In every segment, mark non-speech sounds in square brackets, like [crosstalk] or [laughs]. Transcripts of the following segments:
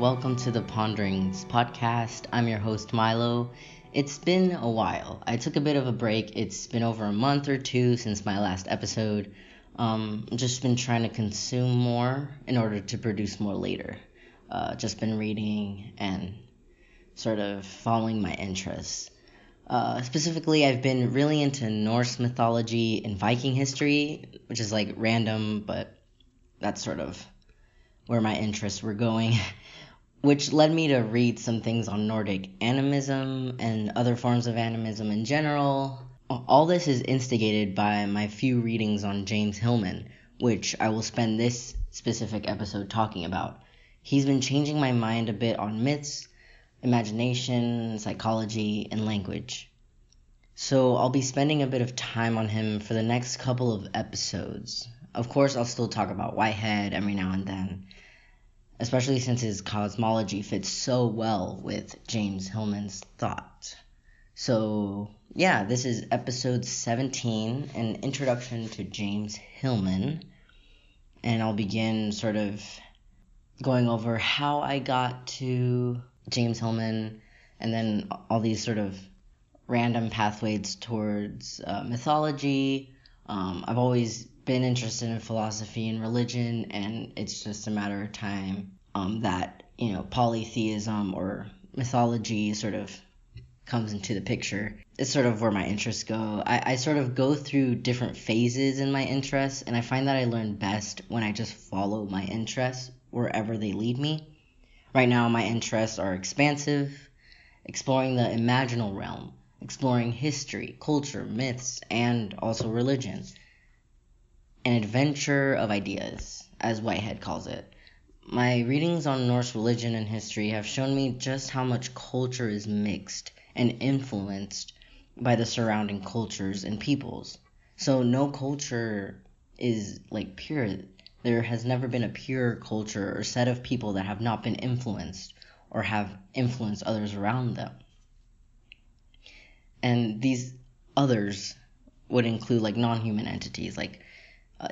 Welcome to the Ponderings podcast. I'm your host, Milo. It's been a while. I took a bit of a break. It's been over a month or two since my last episode. Um, just been trying to consume more in order to produce more later. Uh, just been reading and sort of following my interests. Uh, specifically, I've been really into Norse mythology and Viking history, which is like random, but that's sort of where my interests were going, [laughs] which led me to read some things on Nordic animism and other forms of animism in general. All this is instigated by my few readings on James Hillman, which I will spend this specific episode talking about. He's been changing my mind a bit on myths, imagination, psychology, and language. So I'll be spending a bit of time on him for the next couple of episodes. Of course, I'll still talk about Whitehead every now and then, especially since his cosmology fits so well with James Hillman's thought. So, yeah, this is episode 17, an introduction to James Hillman. And I'll begin sort of going over how I got to James Hillman and then all these sort of random pathways towards uh, mythology. Um, I've always been interested in philosophy and religion, and it's just a matter of time um, that you know polytheism or mythology sort of comes into the picture. It's sort of where my interests go. I, I sort of go through different phases in my interests, and I find that I learn best when I just follow my interests wherever they lead me. Right now, my interests are expansive, exploring the imaginal realm, exploring history, culture, myths, and also religion an adventure of ideas, as Whitehead calls it. My readings on Norse religion and history have shown me just how much culture is mixed and influenced by the surrounding cultures and peoples. So no culture is like pure. There has never been a pure culture or set of people that have not been influenced or have influenced others around them. And these others would include like non-human entities like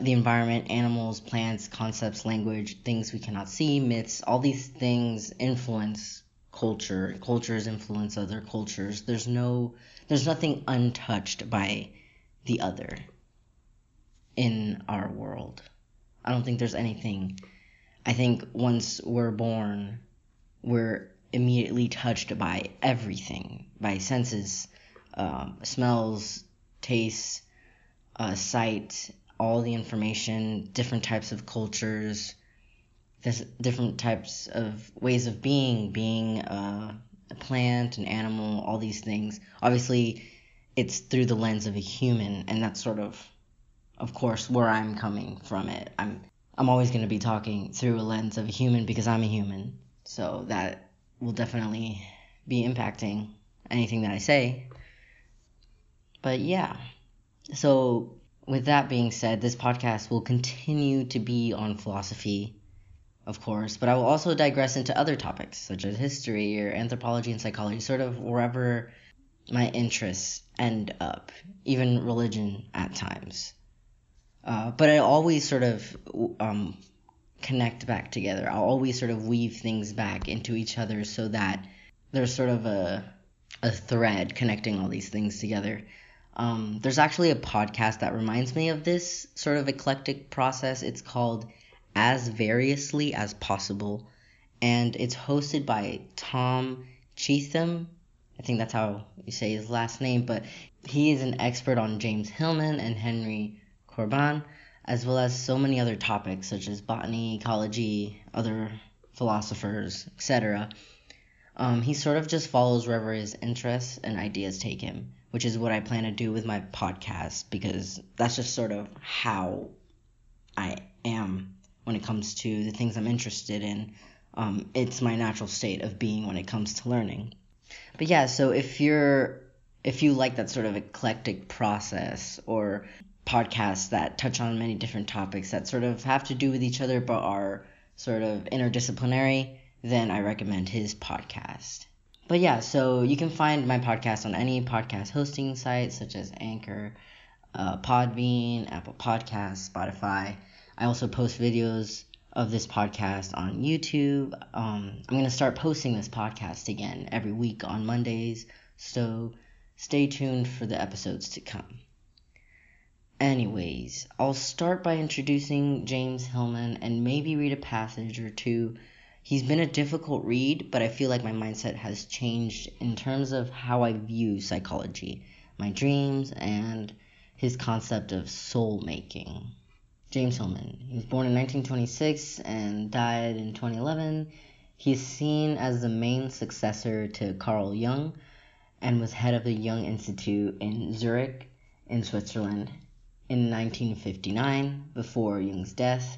the environment, animals, plants, concepts, language, things we cannot see, myths, all these things influence culture. Cultures influence other cultures. There's no there's nothing untouched by the other in our world. I don't think there's anything. I think once we're born, we're immediately touched by everything, by senses, um, smells, tastes, uh, sight, all the information, different types of cultures, different types of ways of being, being uh, a plant, an animal, all these things. Obviously, it's through the lens of a human, and that's sort of, of course, where I'm coming from it. I'm I'm always going to be talking through a lens of a human because I'm a human, so that will definitely be impacting anything that I say. But yeah, so with that being said, this podcast will continue to be on philosophy, of course, but I will also digress into other topics such as history or anthropology and psychology, sort of wherever my interests end up, even religion at times. Uh, but I always sort of um, connect back together. I'll always sort of weave things back into each other so that there's sort of a a thread connecting all these things together. Um, there's actually a podcast that reminds me of this sort of eclectic process. It's called As Variously as Possible, and it's hosted by Tom Cheetham. I think that's how you say his last name, but he is an expert on James Hillman and Henry Corbin, as well as so many other topics such as botany, ecology, other philosophers, etc. Um, he sort of just follows wherever his interests and ideas take him which is what I plan to do with my podcast because that's just sort of how I am when it comes to the things I'm interested in. Um, it's my natural state of being when it comes to learning. But yeah, so if you're if you like that sort of eclectic process or podcasts that touch on many different topics that sort of have to do with each other but are sort of interdisciplinary, then I recommend his podcast. But yeah, so you can find my podcast on any podcast hosting site such as Anchor, uh, Podbean, Apple Podcasts, Spotify. I also post videos of this podcast on YouTube. Um, I'm going to start posting this podcast again every week on Mondays, so stay tuned for the episodes to come. Anyways, I'll start by introducing James Hillman and maybe read a passage or two. He's been a difficult read, but I feel like my mindset has changed in terms of how I view psychology, my dreams, and his concept of soul making. James Hillman. He was born in 1926 and died in 2011. He's seen as the main successor to Carl Jung and was head of the Jung Institute in Zurich, in Switzerland, in 1959, before Jung's death.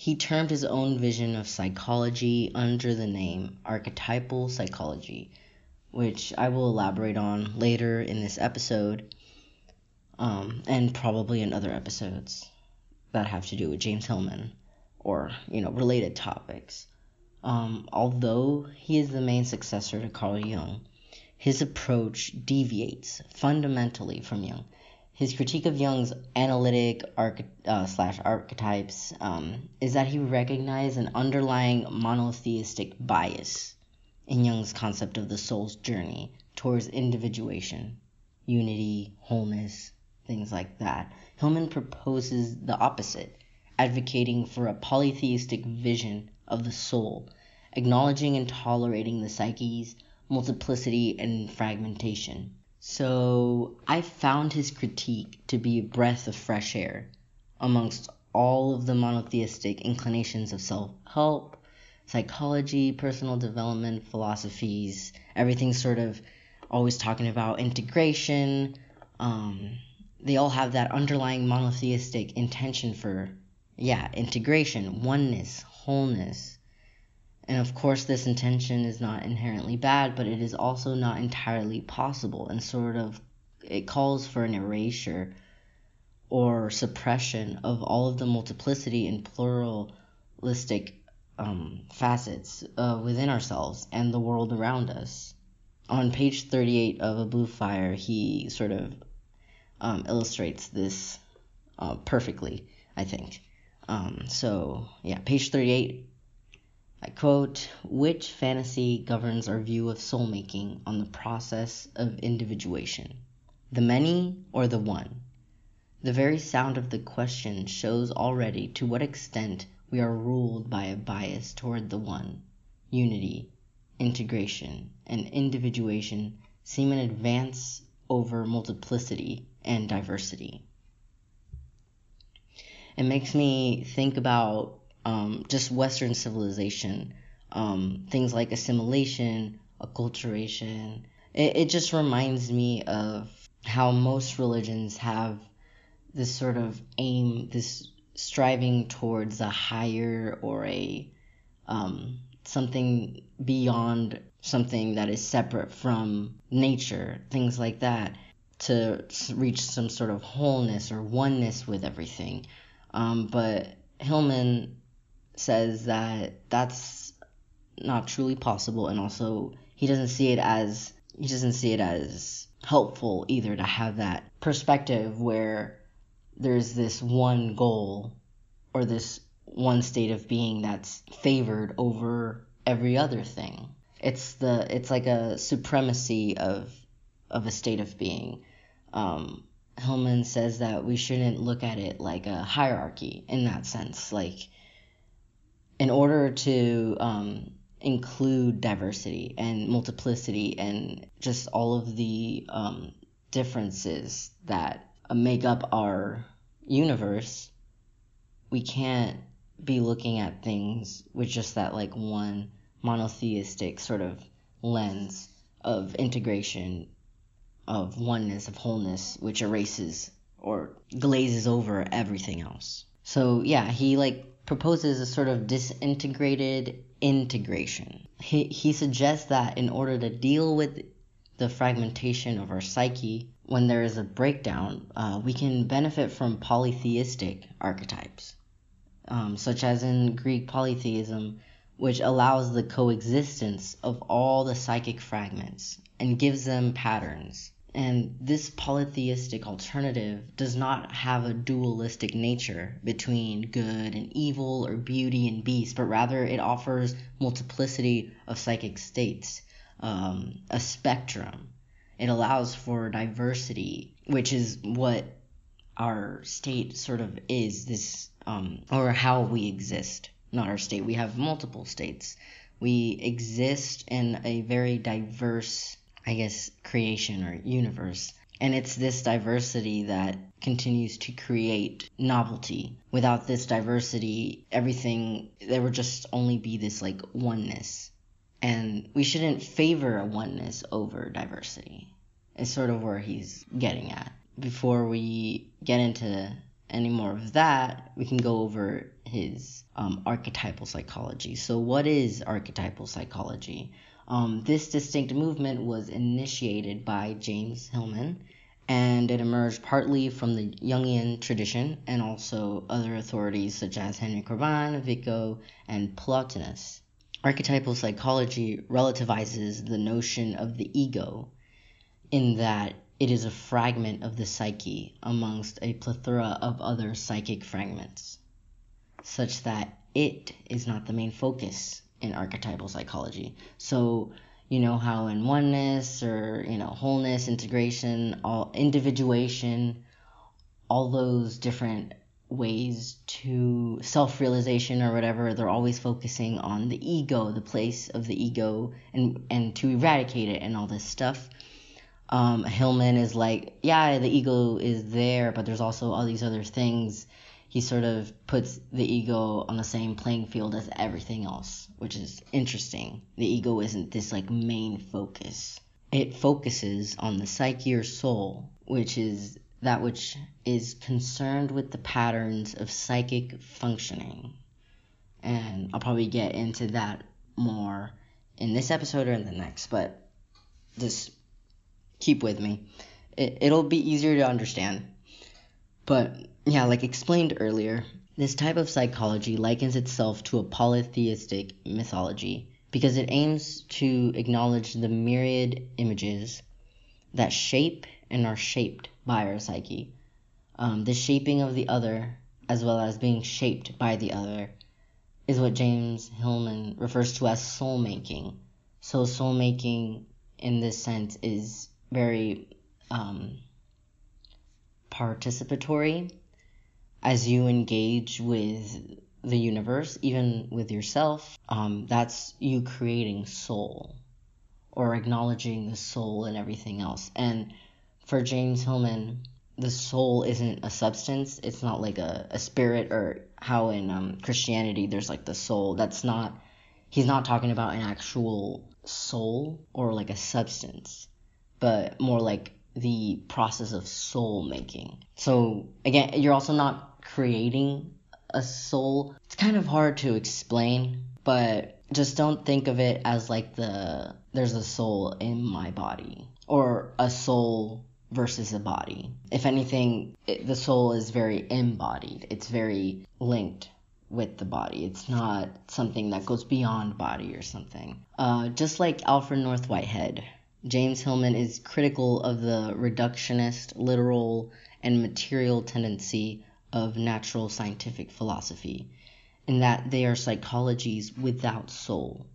He termed his own vision of psychology under the name archetypal psychology, which I will elaborate on later in this episode um, and probably in other episodes that have to do with James Hillman or, you know, related topics. Um, although he is the main successor to Carl Jung, his approach deviates fundamentally from Jung. His critique of Jung's analytic arch- uh, slash archetypes um, is that he recognized an underlying monotheistic bias in Jung's concept of the soul's journey towards individuation, unity, wholeness, things like that. Hillman proposes the opposite, advocating for a polytheistic vision of the soul, acknowledging and tolerating the psyche's multiplicity and fragmentation. So I found his critique to be a breath of fresh air amongst all of the monotheistic inclinations of self help, psychology, personal development, philosophies, everything sort of always talking about integration, um, they all have that underlying monotheistic intention for, yeah, integration, oneness, wholeness. And of course, this intention is not inherently bad, but it is also not entirely possible and sort of it calls for an erasure or suppression of all of the multiplicity and pluralistic um, facets uh, within ourselves and the world around us. On page 38 of A Blue Fire, he sort of um, illustrates this uh, perfectly, I think. Um, so, yeah, page 38. I quote, which fantasy governs our view of soul making on the process of individuation? The many or the one? The very sound of the question shows already to what extent we are ruled by a bias toward the one. Unity, integration, and individuation seem an advance over multiplicity and diversity. It makes me think about um, just Western civilization, um, things like assimilation, acculturation. It, it just reminds me of how most religions have this sort of aim, this striving towards a higher or a um, something beyond something that is separate from nature, things like that to reach some sort of wholeness or oneness with everything. Um, but Hillman says that that's not truly possible, and also he doesn't see it as he doesn't see it as helpful either to have that perspective where there's this one goal or this one state of being that's favored over every other thing. It's the it's like a supremacy of of a state of being um, Hillman says that we shouldn't look at it like a hierarchy in that sense. Like, in order to um, include diversity and multiplicity and just all of the um, differences that make up our universe, we can't be looking at things with just that like one monotheistic sort of lens of integration of oneness, of wholeness, which erases or glazes over everything else. So yeah, he like proposes a sort of disintegrated integration. He he suggests that in order to deal with the fragmentation of our psyche, when there is a breakdown, uh, we can benefit from polytheistic archetypes, um, such as in Greek polytheism, which allows the coexistence of all the psychic fragments and gives them patterns And this polytheistic alternative does not have a dualistic nature between good and evil or beauty and beast, but rather it offers multiplicity of psychic states, um, a spectrum. It allows for diversity, which is what our state sort of is this, um, or how we exist. Not our state. We have multiple states. We exist in a very diverse I guess, creation or universe. And it's this diversity that continues to create novelty. Without this diversity, everything, there would just only be this like oneness. And we shouldn't favor a oneness over diversity. is sort of where he's getting at. Before we get into any more of that, we can go over his um, archetypal psychology. So, what is archetypal psychology? Um, this distinct movement was initiated by James Hillman, and it emerged partly from the Jungian tradition and also other authorities such as Henry Corbin, Vico, and Plotinus. Archetypal psychology relativizes the notion of the ego in that it is a fragment of the psyche amongst a plethora of other psychic fragments, such that it is not the main focus in archetypal psychology. So, you know how in oneness or, you know, wholeness, integration, all individuation, all those different ways to self-realization or whatever they're always focusing on the ego the place of the ego and and to eradicate it and all this stuff um, hillman is like yeah the ego is there but there's also all these other things he sort of puts the ego on the same playing field as everything else, which is interesting. The ego isn't this like main focus. It focuses on the psyche or soul, which is that which is concerned with the patterns of psychic functioning. And I'll probably get into that more in this episode or in the next, but just keep with me. It, it'll be easier to understand. But yeah, like explained earlier, this type of psychology likens itself to a polytheistic mythology because it aims to acknowledge the myriad images that shape and are shaped by our psyche. Um, the shaping of the other, as well as being shaped by the other, is what James Hillman refers to as soul making. So, soul making in this sense is very um, participatory as you engage with the universe, even with yourself, um, that's you creating soul or acknowledging the soul and everything else. And for James Hillman, the soul isn't a substance. It's not like a, a spirit or how in um, Christianity there's like the soul. That's not, he's not talking about an actual soul or like a substance, but more like the process of soul making. So again, you're also not creating a soul. It's kind of hard to explain, but just don't think of it as like the there's a soul in my body or a soul versus a body. If anything, it, the soul is very embodied. It's very linked with the body. It's not something that goes beyond body or something. Uh, just like Alfred North Whitehead, James Hillman is critical of the reductionist, literal, and material tendency of natural scientific philosophy, in that they are psychologies without soul.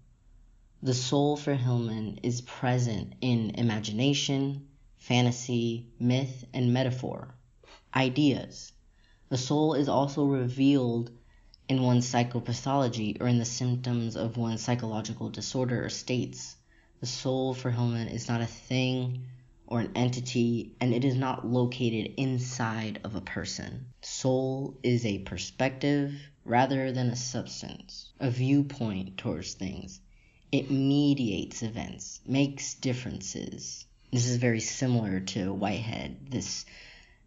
The soul for Hillman is present in imagination, fantasy, myth, and metaphor, ideas. The soul is also revealed in one's psychopathology or in the symptoms of one's psychological disorder or states. The soul for Hillman is not a thing or an entity, and it is not located inside of a person. Soul is a perspective rather than a substance, a viewpoint towards things. It mediates events, makes differences. This is very similar to Whitehead, this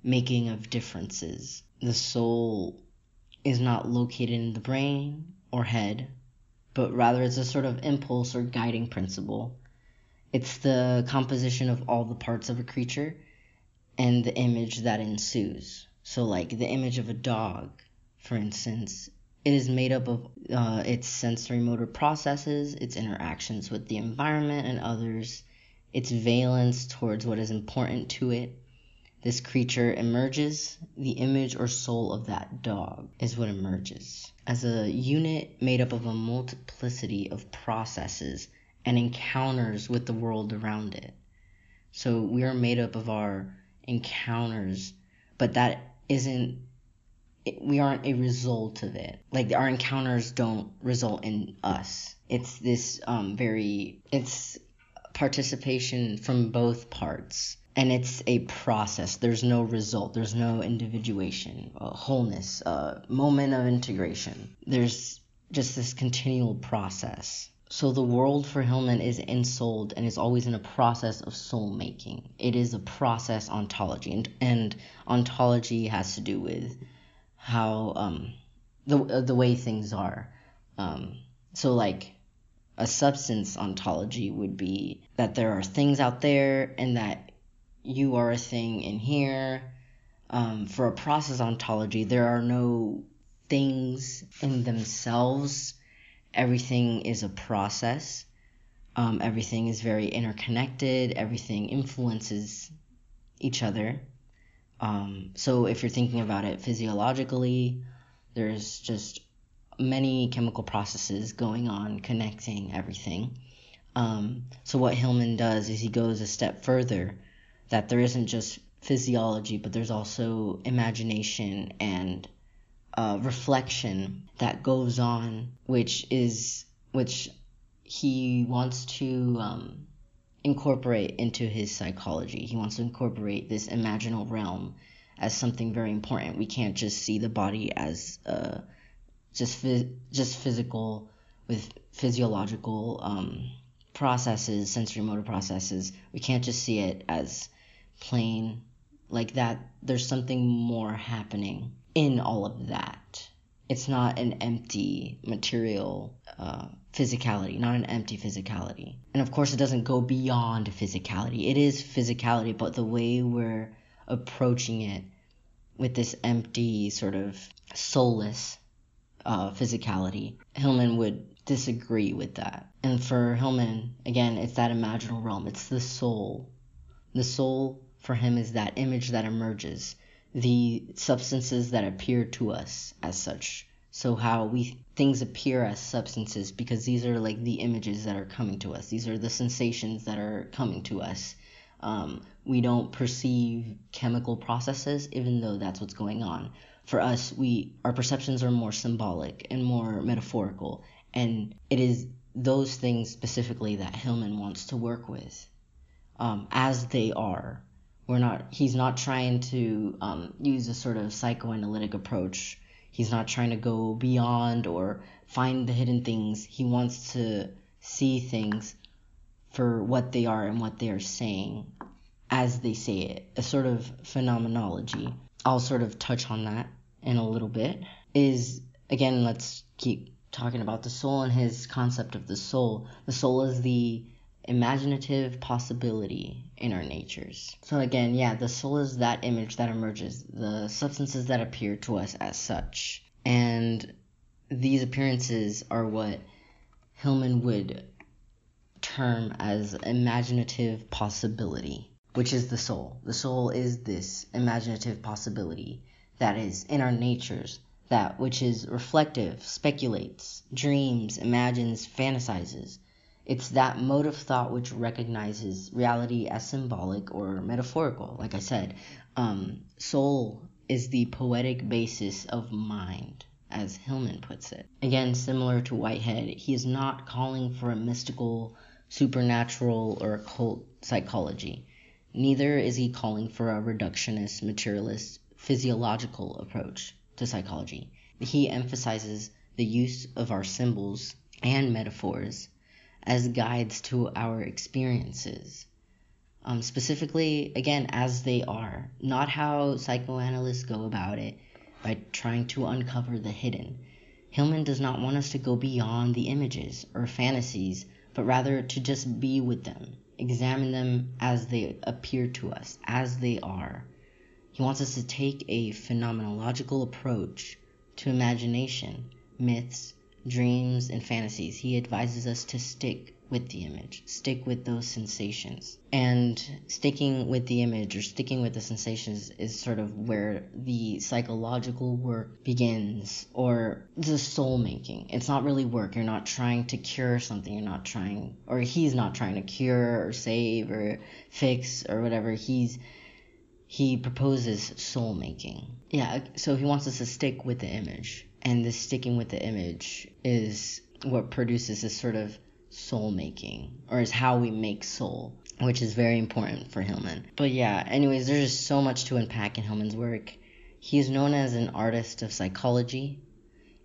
making of differences. The soul is not located in the brain or head, but rather it's a sort of impulse or guiding principle it's the composition of all the parts of a creature and the image that ensues. So, like the image of a dog, for instance, it is made up of uh, its sensory motor processes, its interactions with the environment and others, its valence towards what is important to it, this creature emerges. The image or soul of that dog is what emerges. As a unit made up of a multiplicity of processes and encounters with the world around it. So we are made up of our encounters, but that isn't we aren't a result of it. Like our encounters don't result in us. It's this um, very it's participation from both parts. And it's a process. There's no result. There's no individuation, wholeness, a moment of integration. There's just this continual process. So the world for Hillman is ensouled and is always in a process of soul making. It is a process ontology, and, and ontology has to do with how um, the uh, the way things are. Um, so like a substance ontology would be that there are things out there and that you are a thing in here. Um, for a process ontology, there are no things in themselves. Everything is a process. Um, everything is very interconnected. Everything influences each other. Um, so if you're thinking about it physiologically, there's just many chemical processes going on connecting everything. Um, so what Hillman does is he goes a step further, that there isn't just physiology, but there's also imagination and uh, reflection that goes on, which is which he wants to um, incorporate into his psychology. He wants to incorporate this imaginal realm as something very important. We can't just see the body as uh, just just physical with physiological um, processes, sensory motor processes. We can't just see it as plain like that. There's something more happening in all of that. It's not an empty material uh, physicality, not an empty physicality. And of course, it doesn't go beyond physicality. It is physicality, but the way we're approaching it with this empty, sort of soulless uh, physicality, Hillman would disagree with that. And for Hillman, again, it's that imaginal realm, it's the soul. The soul for him is that image that emerges, the substances that appear to us as such. So how we things appear as substances because these are like the images that are coming to us. These are the sensations that are coming to us. Um, we don't perceive chemical processes even though that's what's going on. For us we our perceptions are more symbolic and more metaphorical and it is those things specifically that hillman wants to work with um, as they are we're not he's not trying to um, use a sort of psychoanalytic approach He's not trying to go beyond or find the hidden things. He wants to see things for what they are and what they are saying as they say it. A sort of phenomenology. I'll sort of touch on that in a little bit. Is again, let's keep talking about the soul and his concept of the soul. The soul is the imaginative possibility in our natures. So again, yeah, the soul is that image that emerges, the substances that appear to us as such. And these appearances are what Hillman would term as imaginative possibility, which is the soul. The soul is this imaginative possibility that is in our natures, that which is reflective, speculates, dreams, imagines, fantasizes it's that mode of thought which recognizes reality as symbolic or metaphorical. Like I said, um, soul is the poetic basis of mind, as Hillman puts it. Again, similar to Whitehead, he is not calling for a mystical, supernatural, or occult psychology. Neither is he calling for a reductionist, materialist, physiological approach to psychology. He emphasizes the use of our symbols and metaphors as guides to our experiences. Um, specifically, again, as they are, not how psychoanalysts go about it by trying to uncover the hidden. Hillman does not want us to go beyond the images or fantasies, but rather to just be with them, examine them as they appear to us, as they are. He wants us to take a phenomenological approach to imagination, myths, dreams, and fantasies, he advises us to stick with the image, stick with those sensations. And sticking with the image or sticking with the sensations is sort of where the psychological work begins or the soul making. It's not really work. You're not trying to cure something. You're not trying, or he's not trying to cure or save or fix or whatever. He's he proposes soul making. Yeah, so he wants us to stick with the image. And this sticking with the image is what produces this sort of soul making, or is how we make soul, which is very important for Hillman. But yeah, anyways, there's just so much to unpack in Hillman's work. He is known as an artist of psychology,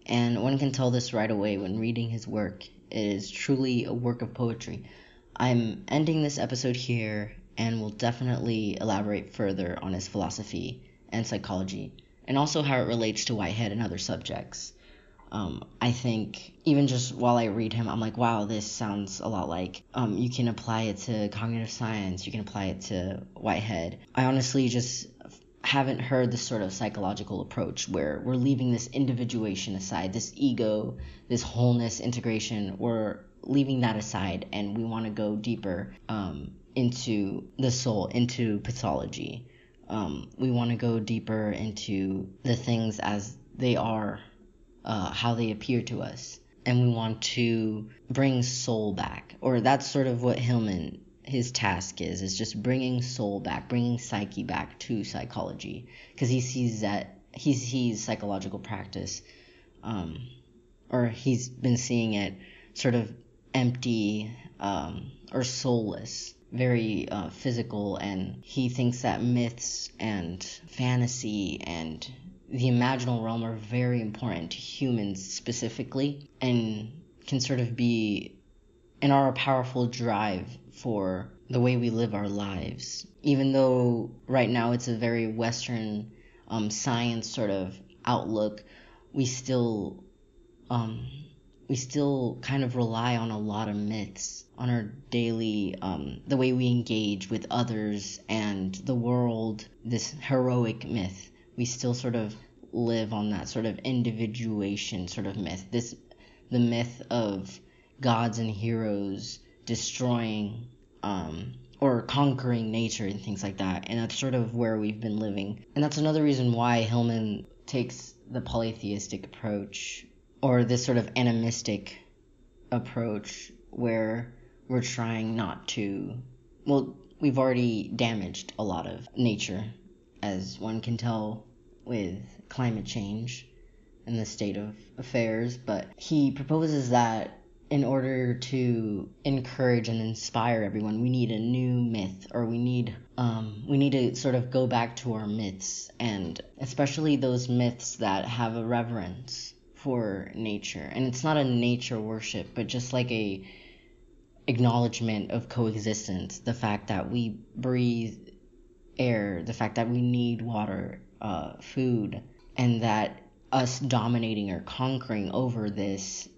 and one can tell this right away when reading his work. It is truly a work of poetry. I'm ending this episode here and will definitely elaborate further on his philosophy and psychology, and also how it relates to Whitehead and other subjects um, I think even just while I read him, I'm like, wow, this sounds a lot like um, you can apply it to cognitive science, you can apply it to Whitehead. I honestly just haven't heard this sort of psychological approach where we're leaving this individuation aside, this ego, this wholeness integration, we're leaving that aside and we want to go deeper um, into the soul, into pathology. Um, we want to go deeper into the things as they are uh, how they appear to us. And we want to bring soul back. Or that's sort of what Hillman, his task is, is just bringing soul back, bringing psyche back to psychology. Because he sees that, he sees psychological practice, um, or he's been seeing it sort of empty um, or soulless very uh, physical and he thinks that myths and fantasy and the imaginal realm are very important to humans specifically and can sort of be and are a powerful drive for the way we live our lives. Even though right now it's a very Western um, science sort of outlook, we still um, we still kind of rely on a lot of myths on our daily um, the way we engage with others and the world. This heroic myth we still sort of live on that sort of individuation sort of myth. This the myth of gods and heroes destroying um, or conquering nature and things like that. And that's sort of where we've been living. And that's another reason why Hillman takes the polytheistic approach or this sort of animistic approach where we're trying not to well we've already damaged a lot of nature as one can tell with climate change and the state of affairs, but he proposes that in order to encourage and inspire everyone, we need a new myth, or we need um, we need to sort of go back to our myths, and especially those myths that have a reverence for nature. And it's not a nature worship, but just like a acknowledgement of coexistence, the fact that we breathe air, the fact that we need water, uh, food, and that us dominating or conquering over this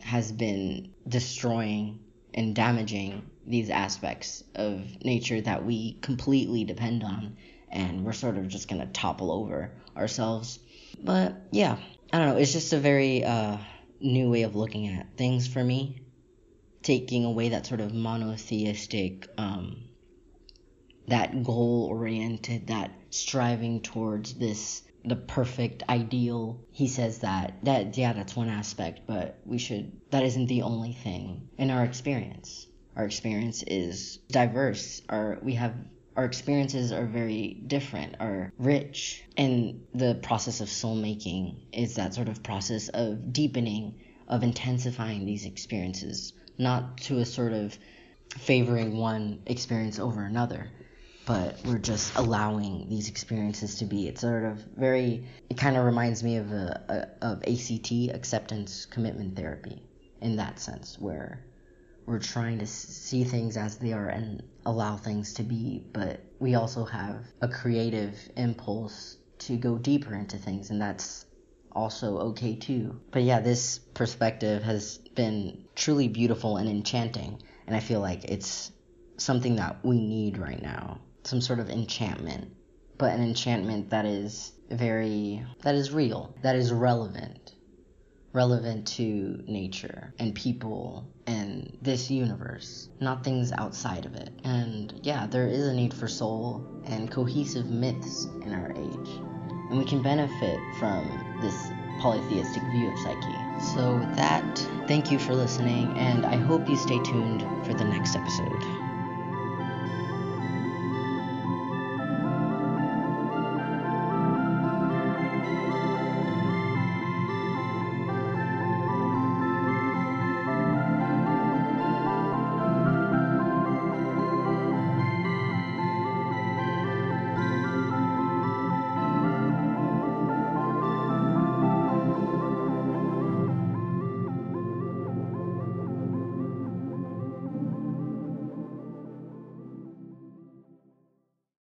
has been destroying and damaging these aspects of nature that we completely depend on. And we're sort of just gonna topple over ourselves. But yeah i don't know it's just a very uh, new way of looking at things for me. Taking away that sort of monotheistic um, that goal oriented that striving towards this the perfect ideal. He says that that yeah that's one aspect but we should that isn't the only thing in our experience. Our experience is diverse. Our we have our experiences are very different are rich and the process of soul making is that sort of process of deepening of intensifying these experiences not to a sort of favoring one experience over another but we're just allowing these experiences to be. It's sort of very. It kind of reminds me of a, a, of ACT acceptance commitment therapy in that sense, where we're trying to see things as they are and allow things to be, but we also have a creative impulse to go deeper into things, and that's also okay too. But yeah, this perspective has been truly beautiful and enchanting, and I feel like it's something that we need right now some sort of enchantment, but an enchantment that is very that is real, that is relevant, relevant to nature and people and this universe, not things outside of it. And yeah, there is a need for soul and cohesive myths in our age. And we can benefit from this polytheistic view of psyche. So, with that, thank you for listening, and I hope you stay tuned for the next episode.